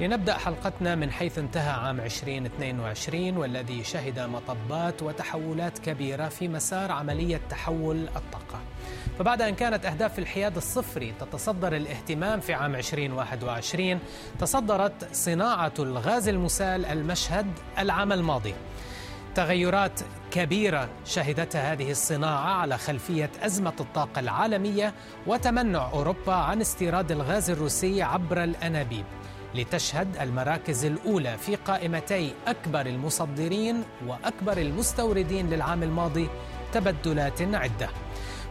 لنبدأ حلقتنا من حيث انتهى عام 2022 والذي شهد مطبات وتحولات كبيرة في مسار عملية تحول الطاقة. فبعد أن كانت أهداف الحياد الصفري تتصدر الاهتمام في عام 2021 تصدرت صناعة الغاز المسال المشهد العام الماضي. تغيرات كبيرة شهدتها هذه الصناعة على خلفية أزمة الطاقة العالمية وتمنع أوروبا عن استيراد الغاز الروسي عبر الأنابيب. لتشهد المراكز الأولى في قائمتي أكبر المصدرين وأكبر المستوردين للعام الماضي تبدلات عدة.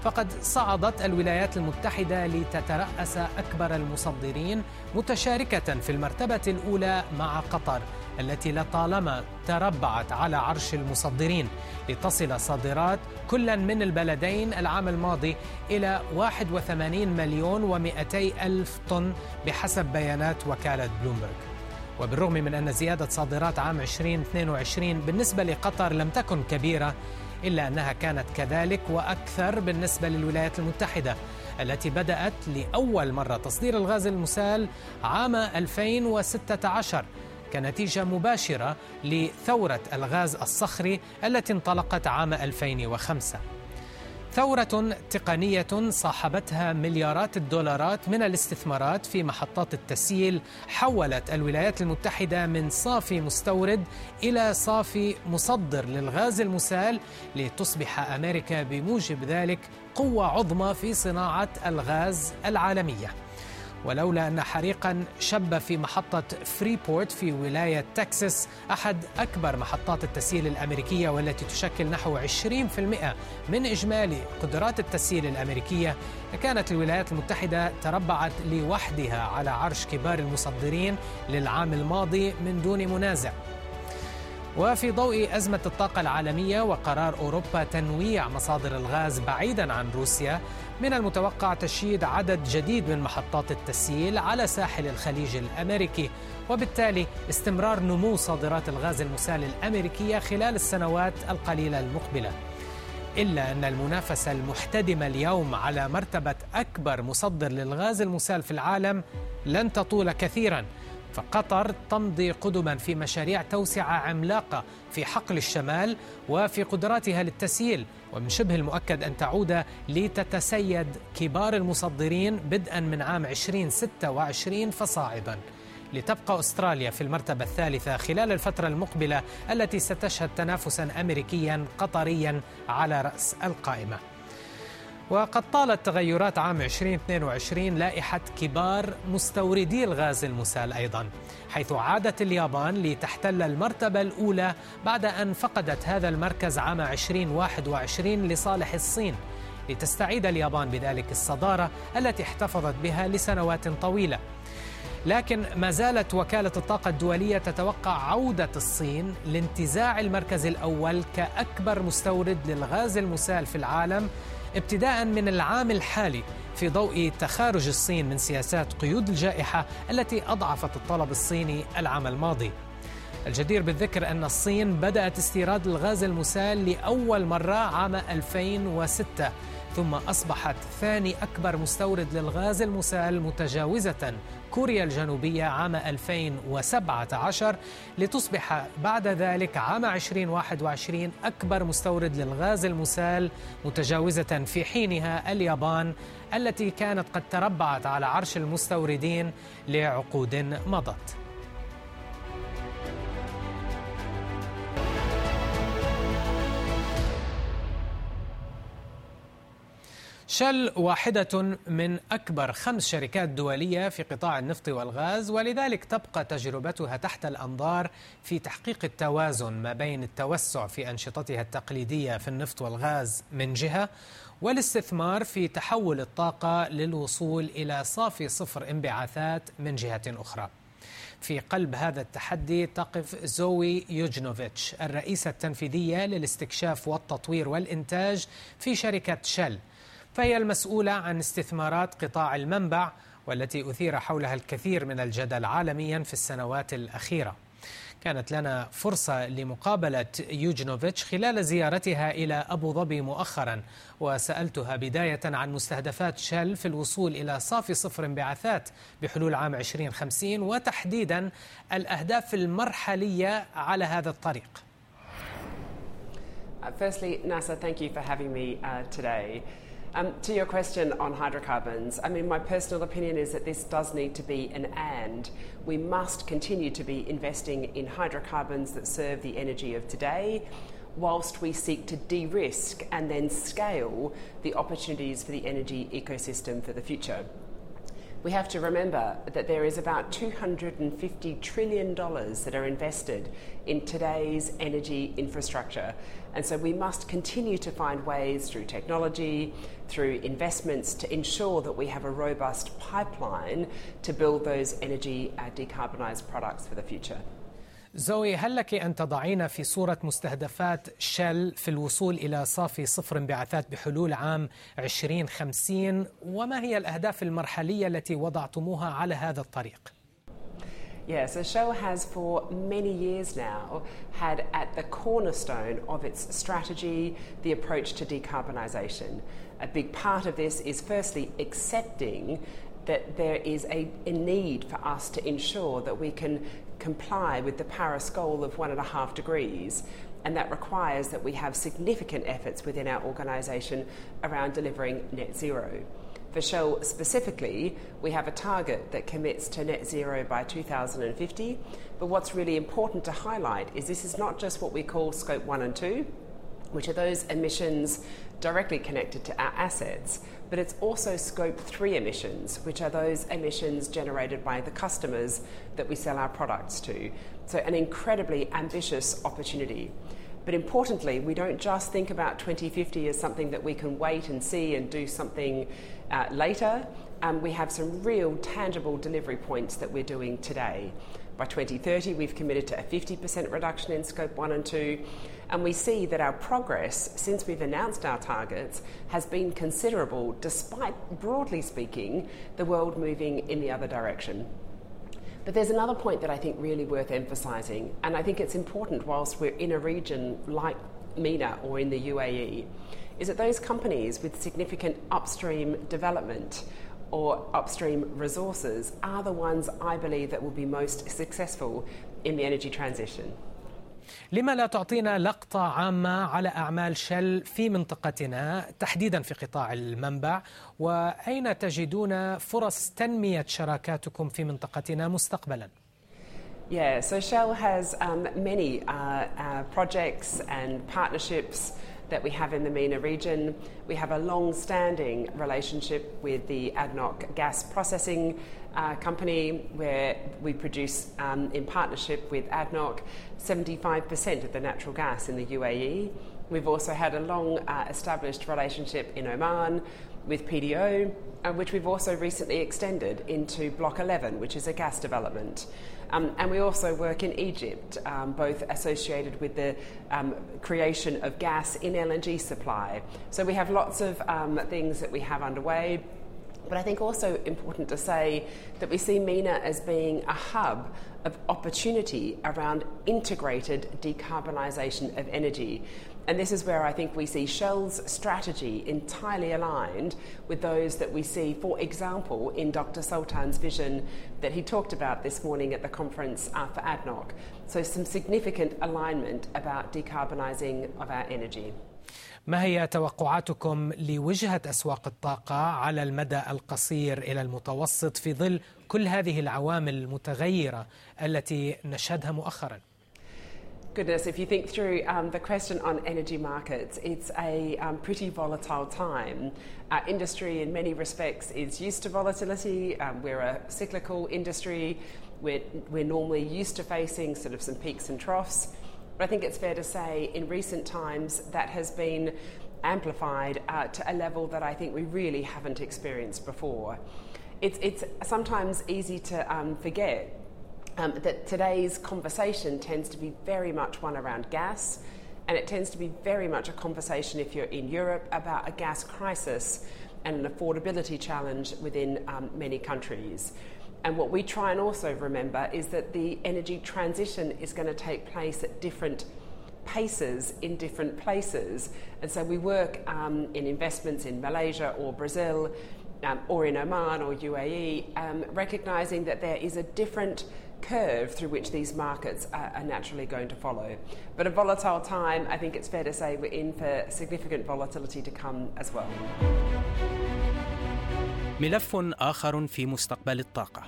فقد صعدت الولايات المتحدة لتترأس أكبر المصدرين متشاركة في المرتبة الأولى مع قطر التي لطالما تربعت على عرش المصدرين لتصل صادرات كل من البلدين العام الماضي إلى 81 مليون و200 ألف طن بحسب بيانات وكالة بلومبرغ. وبالرغم من أن زيادة صادرات عام 2022 بالنسبة لقطر لم تكن كبيرة إلا أنها كانت كذلك وأكثر بالنسبة للولايات المتحدة التي بدأت لأول مرة تصدير الغاز المسال عام 2016 كنتيجة مباشرة لثورة الغاز الصخري التي انطلقت عام 2005 ثورة تقنية صاحبتها مليارات الدولارات من الاستثمارات في محطات التسييل حولت الولايات المتحدة من صافي مستورد إلى صافي مصدر للغاز المسال لتصبح أمريكا بموجب ذلك قوة عظمى في صناعة الغاز العالمية. ولولا أن حريقا شب في محطة فريبورت في ولاية تكساس أحد أكبر محطات التسييل الأمريكية والتي تشكل نحو 20% من إجمالي قدرات التسييل الأمريكية لكانت الولايات المتحدة تربعت لوحدها على عرش كبار المصدرين للعام الماضي من دون منازع. وفي ضوء أزمة الطاقة العالمية وقرار أوروبا تنويع مصادر الغاز بعيدا عن روسيا من المتوقع تشييد عدد جديد من محطات التسييل على ساحل الخليج الأمريكي وبالتالي استمرار نمو صادرات الغاز المسال الأمريكية خلال السنوات القليلة المقبلة. إلا أن المنافسة المحتدمة اليوم على مرتبة أكبر مصدر للغاز المسال في العالم لن تطول كثيراً. فقطر تمضي قدما في مشاريع توسعة عملاقة في حقل الشمال وفي قدراتها للتسييل ومن شبه المؤكد أن تعود لتتسيد كبار المصدرين بدءا من عام 2026 فصاعدا. لتبقى أستراليا في المرتبة الثالثة خلال الفترة المقبلة التي ستشهد تنافسا امريكيا قطريا على رأس القائمة. وقد طالت تغيرات عام 2022 لائحة كبار مستوردي الغاز المسال أيضا حيث عادت اليابان لتحتل المرتبة الأولى بعد أن فقدت هذا المركز عام 2021 لصالح الصين. لتستعيد اليابان بذلك الصدارة التي احتفظت بها لسنوات طويلة. لكن ما زالت وكالة الطاقة الدولية تتوقع عودة الصين لانتزاع المركز الأول كأكبر مستورد للغاز المسال في العالم ابتداء من العام الحالي في ضوء تخارج الصين من سياسات قيود الجائحة التي أضعفت الطلب الصيني العام الماضي. الجدير بالذكر أن الصين بدأت استيراد الغاز المسال لأول مرة عام 2006 ثم أصبحت ثاني أكبر مستورد للغاز المسال متجاوزة كوريا الجنوبية عام 2017 لتصبح بعد ذلك عام 2021 أكبر مستورد للغاز المسال متجاوزة في حينها اليابان التي كانت قد تربعت على عرش المستوردين لعقود مضت. شل واحدة من أكبر خمس شركات دولية في قطاع النفط والغاز ولذلك تبقى تجربتها تحت الأنظار في تحقيق التوازن ما بين التوسع في أنشطتها التقليدية في النفط والغاز من جهة والاستثمار في تحول الطاقة للوصول إلى صافي صفر انبعاثات من جهة أخرى. في قلب هذا التحدي تقف زوي يوجنوفيتش الرئيسة التنفيذية للاستكشاف والتطوير والإنتاج في شركة شل فهي المسؤولة عن استثمارات قطاع المنبع والتي أثير حولها الكثير من الجدل عالميا في السنوات الأخيرة كانت لنا فرصة لمقابلة يوجنوفيتش خلال زيارتها إلى أبو ظبي مؤخرا وسألتها بداية عن مستهدفات شل في الوصول إلى صافي صفر انبعاثات بحلول عام 2050 وتحديدا الأهداف المرحلية على هذا الطريق Uh, firstly, NASA, thank you for having me uh, today. Um, to your question on hydrocarbons, I mean, my personal opinion is that this does need to be an and. We must continue to be investing in hydrocarbons that serve the energy of today, whilst we seek to de risk and then scale the opportunities for the energy ecosystem for the future we have to remember that there is about $250 trillion that are invested in today's energy infrastructure. And so we must continue to find ways through technology, through investments to ensure that we have a robust pipeline to build those energy uh, decarbonised products for the future. زوي هل لك أن تضعين في صورة مستهدفات شل في الوصول إلى صافي صفر انبعاثات بحلول عام 2050 وما هي الأهداف المرحلية التي وضعتموها على هذا الطريق؟ Yeah, so Shell has for many years now had at the cornerstone of its strategy the approach to decarbonisation. A big part of this is firstly accepting that there is a, a, need for us to ensure that we can comply with the Paris goal of one and a half degrees. And that requires that we have significant efforts within our organisation around delivering net zero. For Shell specifically, we have a target that commits to net zero by 2050. But what's really important to highlight is this is not just what we call scope one and two, which are those emissions directly connected to our assets, but it's also scope three emissions, which are those emissions generated by the customers that we sell our products to. So, an incredibly ambitious opportunity. But importantly, we don't just think about 2050 as something that we can wait and see and do something uh, later. Um, we have some real tangible delivery points that we're doing today. By 2030, we've committed to a 50% reduction in scope 1 and 2. And we see that our progress since we've announced our targets has been considerable, despite, broadly speaking, the world moving in the other direction. But there's another point that I think really worth emphasising, and I think it's important whilst we're in a region like MENA or in the UAE, is that those companies with significant upstream development or upstream resources are the ones I believe that will be most successful in the energy transition. لما لا تعطينا لقطة عامة على أعمال شل في منطقتنا تحديدا في قطاع المنبع وأين تجدون فرص تنمية شراكاتكم في منطقتنا مستقبلا؟ Yeah, so Shell has um, many uh, uh, projects and partnerships that we have in the MENA region. We have a long standing relationship with the ADNOC gas processing uh, company where we produce, um, in partnership with ADNOC, 75% of the natural gas in the UAE. We've also had a long uh, established relationship in Oman with PDO, uh, which we've also recently extended into Block 11, which is a gas development. Um, and we also work in Egypt, um, both associated with the um, creation of gas in LNG supply. So we have lots of um, things that we have underway. But I think also important to say that we see MENA as being a hub of opportunity around integrated decarbonisation of energy. And this is where I think we see Shell's strategy entirely aligned with those that we see, for example, in Dr. Sultan's vision that he talked about this morning at the conference uh, for ADNOC. So, some significant alignment about decarbonising of our energy. ما هي توقعاتكم لوجهة أسواق الطاقة على المدى القصير إلى المتوسط في ظل كل هذه العوامل المتغيرة التي نشهدها مؤخراً؟ Goodness, if you think through um, the question on energy markets, it's a um, pretty volatile time. Our industry, in many respects, is used to volatility. Um, we're a cyclical industry. We're, we're normally used to facing sort of some peaks and troughs. But I think it's fair to say in recent times that has been amplified uh, to a level that I think we really haven't experienced before. It's, it's sometimes easy to um, forget um, that today's conversation tends to be very much one around gas, and it tends to be very much a conversation, if you're in Europe, about a gas crisis and an affordability challenge within um, many countries. And what we try and also remember is that the energy transition is going to take place at different paces in different places. And so we work um, in investments in Malaysia or Brazil um, or in Oman or UAE, um, recognizing that there is a different curve through which these markets are, are, naturally going to follow. But a volatile time, I think it's fair to say we're in for significant volatility to come as well. ملف آخر في مستقبل الطاقة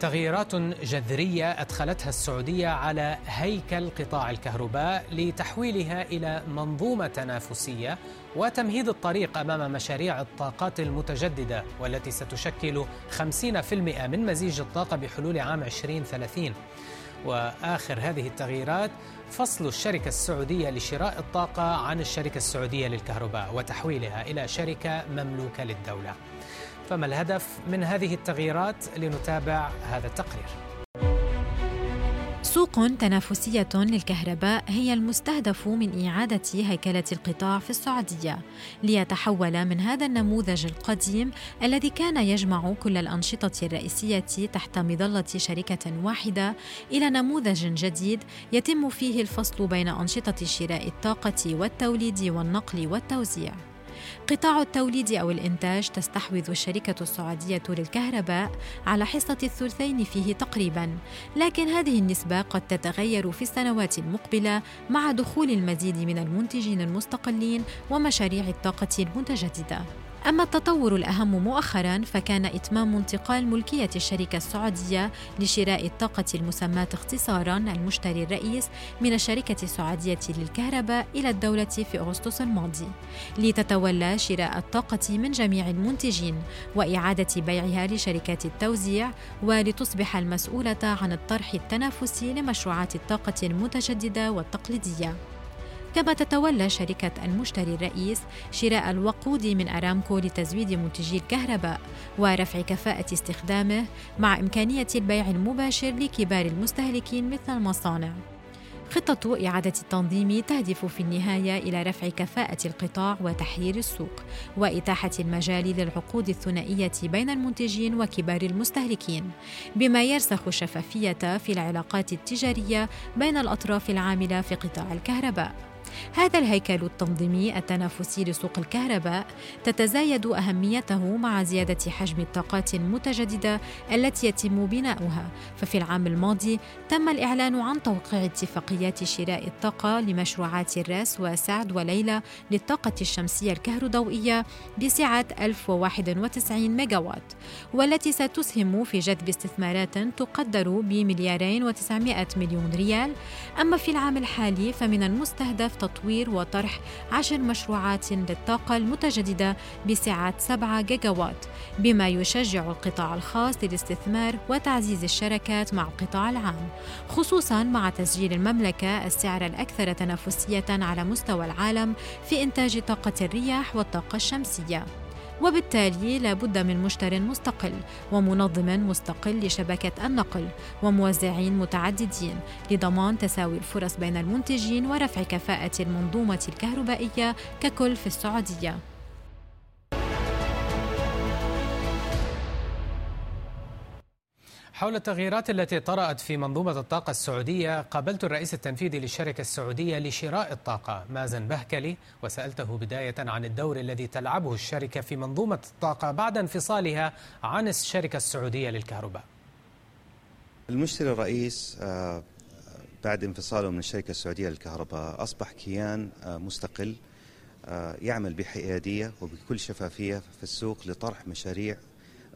تغييرات جذرية أدخلتها السعودية على هيكل قطاع الكهرباء لتحويلها إلى منظومة تنافسية وتمهيد الطريق أمام مشاريع الطاقات المتجددة والتي ستشكل 50% من مزيج الطاقة بحلول عام 2030 وآخر هذه التغييرات فصل الشركة السعودية لشراء الطاقة عن الشركة السعودية للكهرباء وتحويلها إلى شركة مملوكة للدولة. فما الهدف من هذه التغييرات لنتابع هذا التقرير سوق تنافسية للكهرباء هي المستهدف من إعادة هيكلة القطاع في السعودية ليتحول من هذا النموذج القديم الذي كان يجمع كل الأنشطة الرئيسية تحت مظلة شركة واحدة إلى نموذج جديد يتم فيه الفصل بين أنشطة شراء الطاقة والتوليد والنقل والتوزيع. قطاع التوليد أو الإنتاج تستحوذ الشركة السعودية للكهرباء على حصة الثلثين فيه تقريبا. لكن هذه النسبة قد تتغير في السنوات المقبلة مع دخول المزيد من المنتجين المستقلين ومشاريع الطاقة المتجددة أما التطور الأهم مؤخرا فكان إتمام انتقال ملكية الشركة السعودية لشراء الطاقة المسماة اختصارا المشتري الرئيس من الشركة السعودية للكهرباء إلى الدولة في أغسطس الماضي. لتتولى شراء الطاقة من جميع المنتجين وإعادة بيعها لشركات التوزيع ولتصبح المسؤولة عن الطرح التنافسي لمشروعات الطاقة المتجددة والتقليدية. كما تتولى شركة المشتري الرئيس شراء الوقود من أرامكو لتزويد منتجي الكهرباء ورفع كفاءة استخدامه مع إمكانية البيع المباشر لكبار المستهلكين مثل المصانع. خطة إعادة التنظيم تهدف في النهاية إلى رفع كفاءة القطاع وتحرير السوق وإتاحة المجال للعقود الثنائية بين المنتجين وكبار المستهلكين بما يرسخ الشفافية في العلاقات التجارية بين الأطراف العاملة في قطاع الكهرباء هذا الهيكل التنظيمي التنافسي لسوق الكهرباء تتزايد أهميته مع زيادة حجم الطاقات المتجددة التي يتم بناؤها. ففي العام الماضي تم الإعلان عن توقيع اتفاقيات شراء الطاقة لمشروعات الرأس وسعد وليلى للطاقة الشمسية الكهروضوئية بسعة 1091 ميجاوات والتي ستسهم في جذب استثمارات تقدر بمليارين و900 مليون ريال. أما في العام الحالي فمن المستهدف تطوير وطرح عشر مشروعات للطاقة المتجددة بسعة 7 جيجاوات بما يشجع القطاع الخاص للاستثمار وتعزيز الشركات مع القطاع العام خصوصا مع تسجيل المملكة السعر الأكثر تنافسية على مستوى العالم في إنتاج طاقة الرياح والطاقة الشمسية. وبالتالي لا بد من مشتر مستقل ومنظم مستقل لشبكة النقل وموزعين متعددين لضمان تساوي الفرص بين المنتجين ورفع كفاءة المنظومة الكهربائية ككل في السعودية. حول التغييرات التي طرأت في منظومة الطاقة السعودية قابلت الرئيس التنفيذي للشركة السعودية لشراء الطاقة مازن بهكلي وسألته بداية عن الدور الذي تلعبه الشركة في منظومة الطاقة بعد انفصالها عن الشركة السعودية للكهرباء. المشتري الرئيس آه، بعد انفصاله من الشركة السعودية للكهرباء أصبح كيان آه، مستقل آه، يعمل بحيادية وبكل شفافية في السوق لطرح مشاريع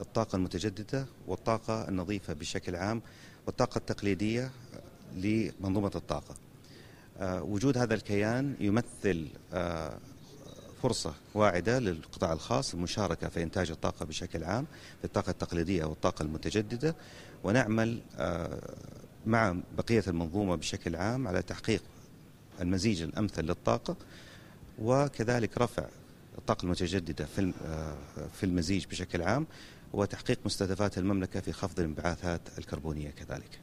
الطاقة المتجددة والطاقة النظيفة بشكل عام والطاقة التقليدية لمنظومة الطاقة. آه، وجود هذا الكيان يمثل آه، فرصة واعدة للقطاع الخاص المشاركة في إنتاج الطاقة بشكل عام في الطاقة التقليدية والطاقة المتجددة. ونعمل آه، مع بقية المنظومة بشكل عام على تحقيق المزيج الأمثل للطاقة وكذلك رفع الطاقة المتجددة في في المزيج بشكل عام. وتحقيق مستهدفات المملكة في خفض الانبعاثات الكربونية كذلك.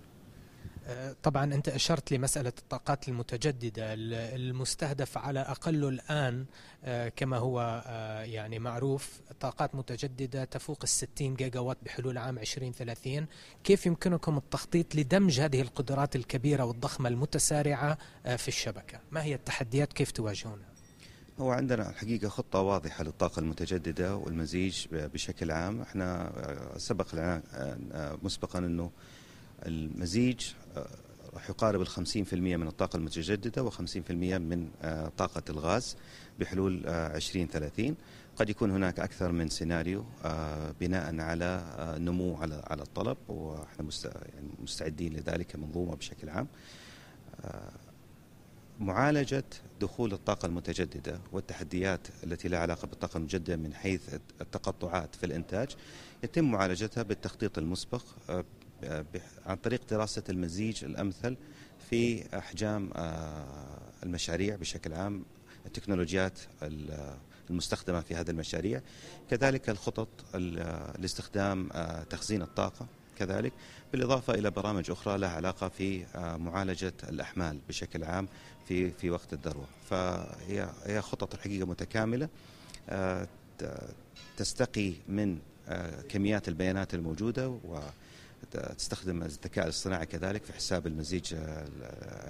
طبعا أنت أشرت لمسألة الطاقات المتجددة. المستهدف على أقل الآن آه، كما هو آه، يعني معروف طاقات متجددة تفوق الستين جيجا وات بحلول عام 2030 كيف يمكنكم التخطيط لدمج هذه القدرات الكبيرة والضخمة المتسارعة في الشبكة؟ ما هي التحديات؟ كيف تواجهونها؟ هو عندنا الحقيقة خطة واضحة للطاقة المتجددة والمزيج بشكل عام. إحنا سبق لنا مسبقا إنه المزيج راح يقارب ال 50% من الطاقة المتجددة و50% من آه، طاقة الغاز بحلول 2030 آه، قد يكون هناك أكثر من سيناريو آه، بناء على نمو على على الطلب وإحنا يعني مستعدين لذلك كمنظومة بشكل عام. معالجة دخول الطاقة المتجددة والتحديات التي لها علاقة بالطاقة المتجددة من حيث التقطعات في الإنتاج يتم معالجتها بالتخطيط المسبق عن طريق دراسة المزيج الأمثل في أحجام آه، المشاريع بشكل عام التكنولوجيات المستخدمة في هذه المشاريع. كذلك الخطط لاستخدام آه، تخزين الطاقة. كذلك بالإضافة إلى برامج أخرى لها علاقة في آه، معالجة الأحمال بشكل عام في في وقت الذروة فهي هي خطط الحقيقة متكاملة تستقي من كميات البيانات الموجودة و تستخدم الذكاء الاصطناعي كذلك في حساب المزيج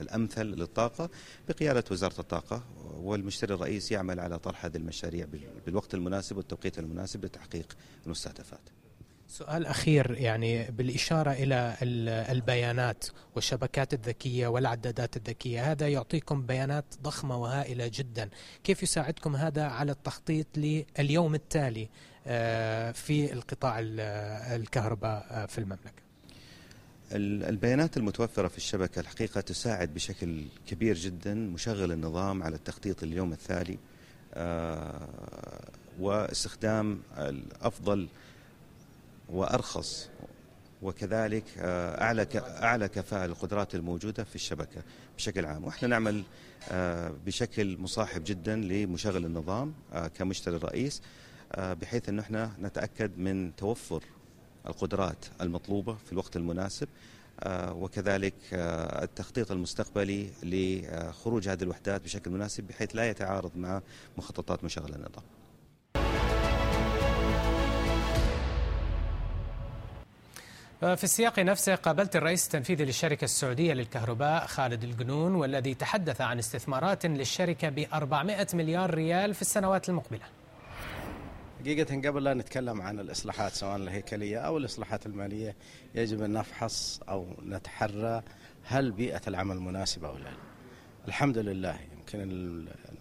الأمثل للطاقة بقيادة وزارة الطاقة والمشتري الرئيس يعمل على طرح هذه المشاريع بالوقت المناسب والتوقيت المناسب لتحقيق المستهدفات. سؤال أخير يعني بالإشارة إلى البيانات والشبكات الذكية والعدادات الذكية هذا يعطيكم بيانات ضخمة وهائلة جدا. كيف يساعدكم هذا على التخطيط لليوم التالي آه، في القطاع الكهرباء آه، في المملكة؟ البيانات المتوفرة في الشبكة الحقيقة تساعد بشكل كبير جدا مشغل النظام على التخطيط اليوم التالي آه، واستخدام الأفضل وأرخص. وكذلك أعلى أعلى كفاءة للقدرات الموجودة في الشبكة بشكل عام. وإحنا نعمل بشكل مصاحب جدا لمشغل النظام كمشتري الرئيس آه، بحيث أنه إحنا نتأكد من توفر القدرات المطلوبة في الوقت المناسب آه، وكذلك آه، التخطيط المستقبلي لخروج هذه الوحدات بشكل مناسب بحيث لا يتعارض مع مخططات مشغل النظام. في السياق نفسه قابلت الرئيس التنفيذي للشركة السعودية للكهرباء خالد القنون والذي تحدث عن استثمارات للشركة ب 400 مليار ريال في السنوات المقبلة. حقيقة قبل لا نتكلم عن الإصلاحات سواء الهيكلية أو الإصلاحات المالية يجب أن نفحص أو نتحرى هل بيئة العمل مناسبة أو لا. الحمد لله يمكن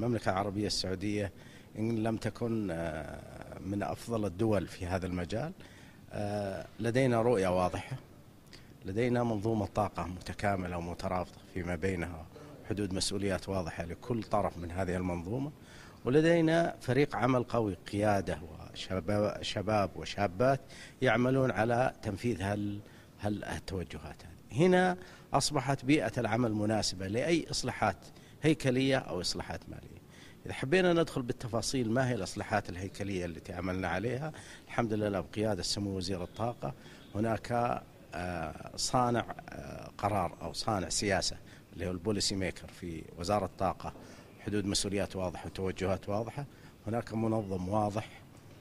المملكة العربية السعودية إن لم تكن آه، من أفضل الدول في هذا المجال. آه، لدينا رؤية واضحة. لدينا منظومة طاقة متكاملة ومترابطة فيما بينها حدود مسؤوليات واضحة لكل طرف من هذه المنظومة. ولدينا فريق عمل قوي قيادة وشباب وشابات يعملون على تنفيذ هال هالتوجهات هذه. هنا أصبحت بيئة العمل مناسبة لأي إصلاحات هيكلية أو إصلاحات مالية. إذا حبينا ندخل بالتفاصيل ما هي الإصلاحات الهيكلية التي عملنا عليها الحمد لله بقيادة سمو وزير الطاقة هناك آه، صانع آه، قرار أو صانع سياسة اللي هو البوليسي ميكر في وزارة الطاقة حدود مسؤوليات واضحة وتوجهات واضحة هناك منظم واضح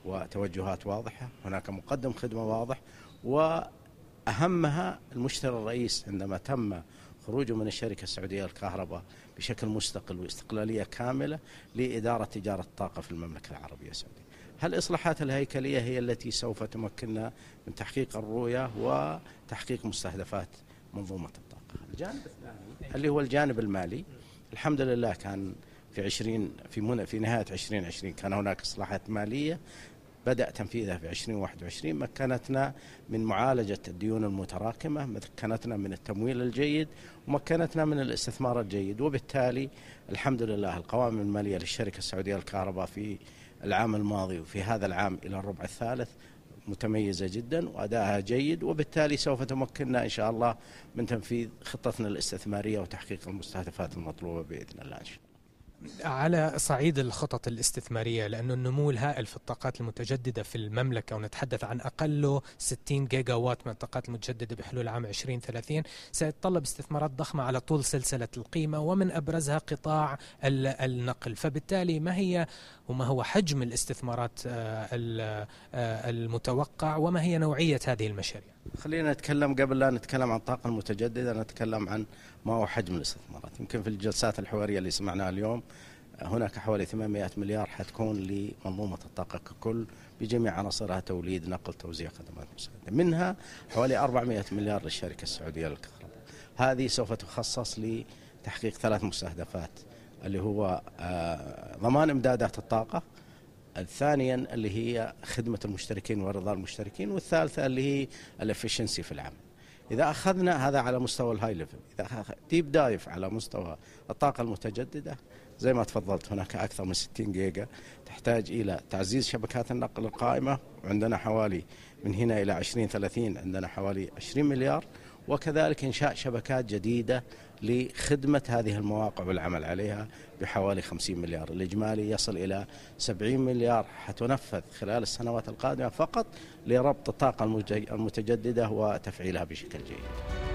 وتوجهات واضحة هناك مقدم خدمة واضح وأهمها المشتري الرئيس عندما تم خروجه من الشركة السعودية للكهرباء بشكل مستقل واستقلالية كاملة لإدارة تجارة الطاقة في المملكة العربية السعودية. هل الإصلاحات الهيكلية هي التي سوف تمكننا من تحقيق الرؤية وتحقيق مستهدفات منظومة الطاقة؟ الجانب الثاني اللي هو الجانب المالي الحمد لله كان في 20 في في نهاية 2020 كان هناك إصلاحات مالية بدأ تنفيذها في 2021 مكنتنا من معالجة الديون المتراكمة مكنتنا من التمويل الجيد ومكنتنا من الاستثمار الجيد. وبالتالي الحمد لله القوائم المالية للشركة السعودية للكهرباء في العام الماضي وفي هذا العام إلى الربع الثالث متميزة جدا وأدائها جيد. وبالتالي سوف تمكننا إن شاء الله من تنفيذ خطتنا الاستثمارية وتحقيق المستهدفات المطلوبة بإذن الله إن شاء الله. على صعيد الخطط الاستثمارية لأن النمو الهائل في الطاقات المتجددة في المملكة ونتحدث عن أقله 60 جيجا وات من الطاقات المتجددة بحلول عام 2030 سيتطلب استثمارات ضخمة على طول سلسلة القيمة ومن أبرزها قطاع النقل. فبالتالي ما هي وما هو حجم الاستثمارات آه، آه، المتوقع وما هي نوعية هذه المشاريع؟ خلينا نتكلم قبل لا نتكلم عن الطاقة المتجددة نتكلم عن ما هو حجم الاستثمارات. يمكن في الجلسات الحوارية اللي سمعناها اليوم هناك حوالي 800 مليار حتكون لمنظومة الطاقة ككل بجميع عناصرها توليد نقل توزيع خدمات مساعدة منها حوالي 400 مليار للشركة السعودية للكهرباء. هذه سوف تخصص لتحقيق ثلاث مستهدفات اللي هو آه، ضمان إمدادات الطاقة الثانيا اللي هي خدمة المشتركين ورضا المشتركين والثالثة اللي هي ال efficiency في العمل. إذا أخذنا هذا على مستوى ال high level إذا deep dive على مستوى الطاقة المتجددة زي ما تفضلت هناك أكثر من 60 جيجا تحتاج إلى تعزيز شبكات النقل القائمة. وعندنا حوالي من هنا إلى 2030 عندنا حوالي 20 مليار وكذلك إنشاء شبكات جديدة لخدمة هذه المواقع والعمل عليها بحوالي 50 مليار. الإجمالي يصل إلى 70 مليار حتنفذ خلال السنوات القادمة فقط لربط الطاقة المتجددة وتفعيلها بشكل جيد.